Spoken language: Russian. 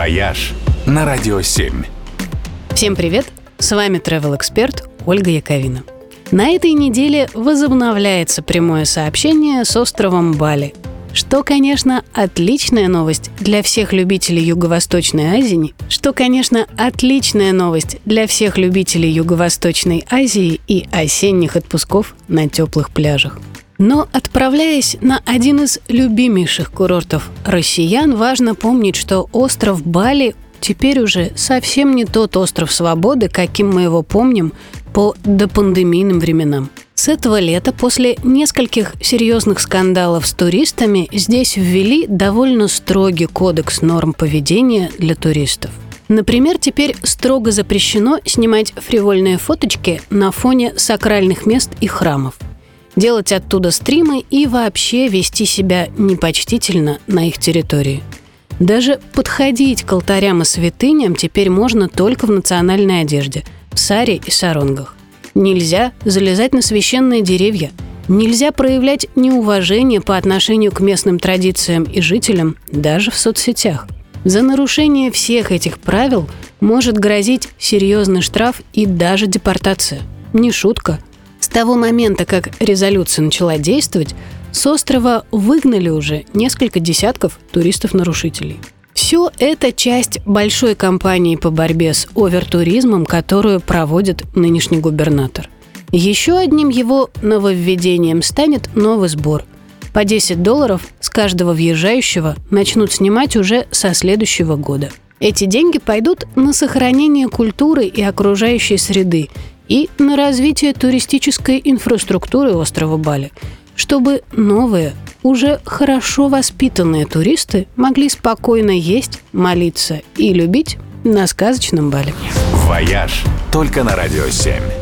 «Вояж» на Радио 7. Всем привет! С вами travel эксперт Ольга Яковина. На этой неделе возобновляется прямое сообщение с островом Бали. Что, конечно, отличная новость для всех любителей Юго-Восточной Азии, что, конечно, отличная новость для всех любителей Юго-Восточной Азии и осенних отпусков на теплых пляжах. Но отправляясь на один из любимейших курортов россиян, важно помнить, что остров Бали теперь уже совсем не тот остров свободы, каким мы его помним по допандемийным временам. С этого лета, после нескольких серьезных скандалов с туристами, здесь ввели довольно строгий кодекс норм поведения для туристов. Например, теперь строго запрещено снимать фривольные фоточки на фоне сакральных мест и храмов – делать оттуда стримы и вообще вести себя непочтительно на их территории. Даже подходить к алтарям и святыням теперь можно только в национальной одежде, в саре и саронгах. Нельзя залезать на священные деревья, нельзя проявлять неуважение по отношению к местным традициям и жителям даже в соцсетях. За нарушение всех этих правил может грозить серьезный штраф и даже депортация. Не шутка – того момента, как резолюция начала действовать, с острова выгнали уже несколько десятков туристов-нарушителей. Все это часть большой кампании по борьбе с овертуризмом, которую проводит нынешний губернатор. Еще одним его нововведением станет новый сбор. По 10 долларов с каждого въезжающего начнут снимать уже со следующего года. Эти деньги пойдут на сохранение культуры и окружающей среды и на развитие туристической инфраструктуры острова Бали, чтобы новые, уже хорошо воспитанные туристы могли спокойно есть, молиться и любить на сказочном Бали. «Вояж» только на Радио 7.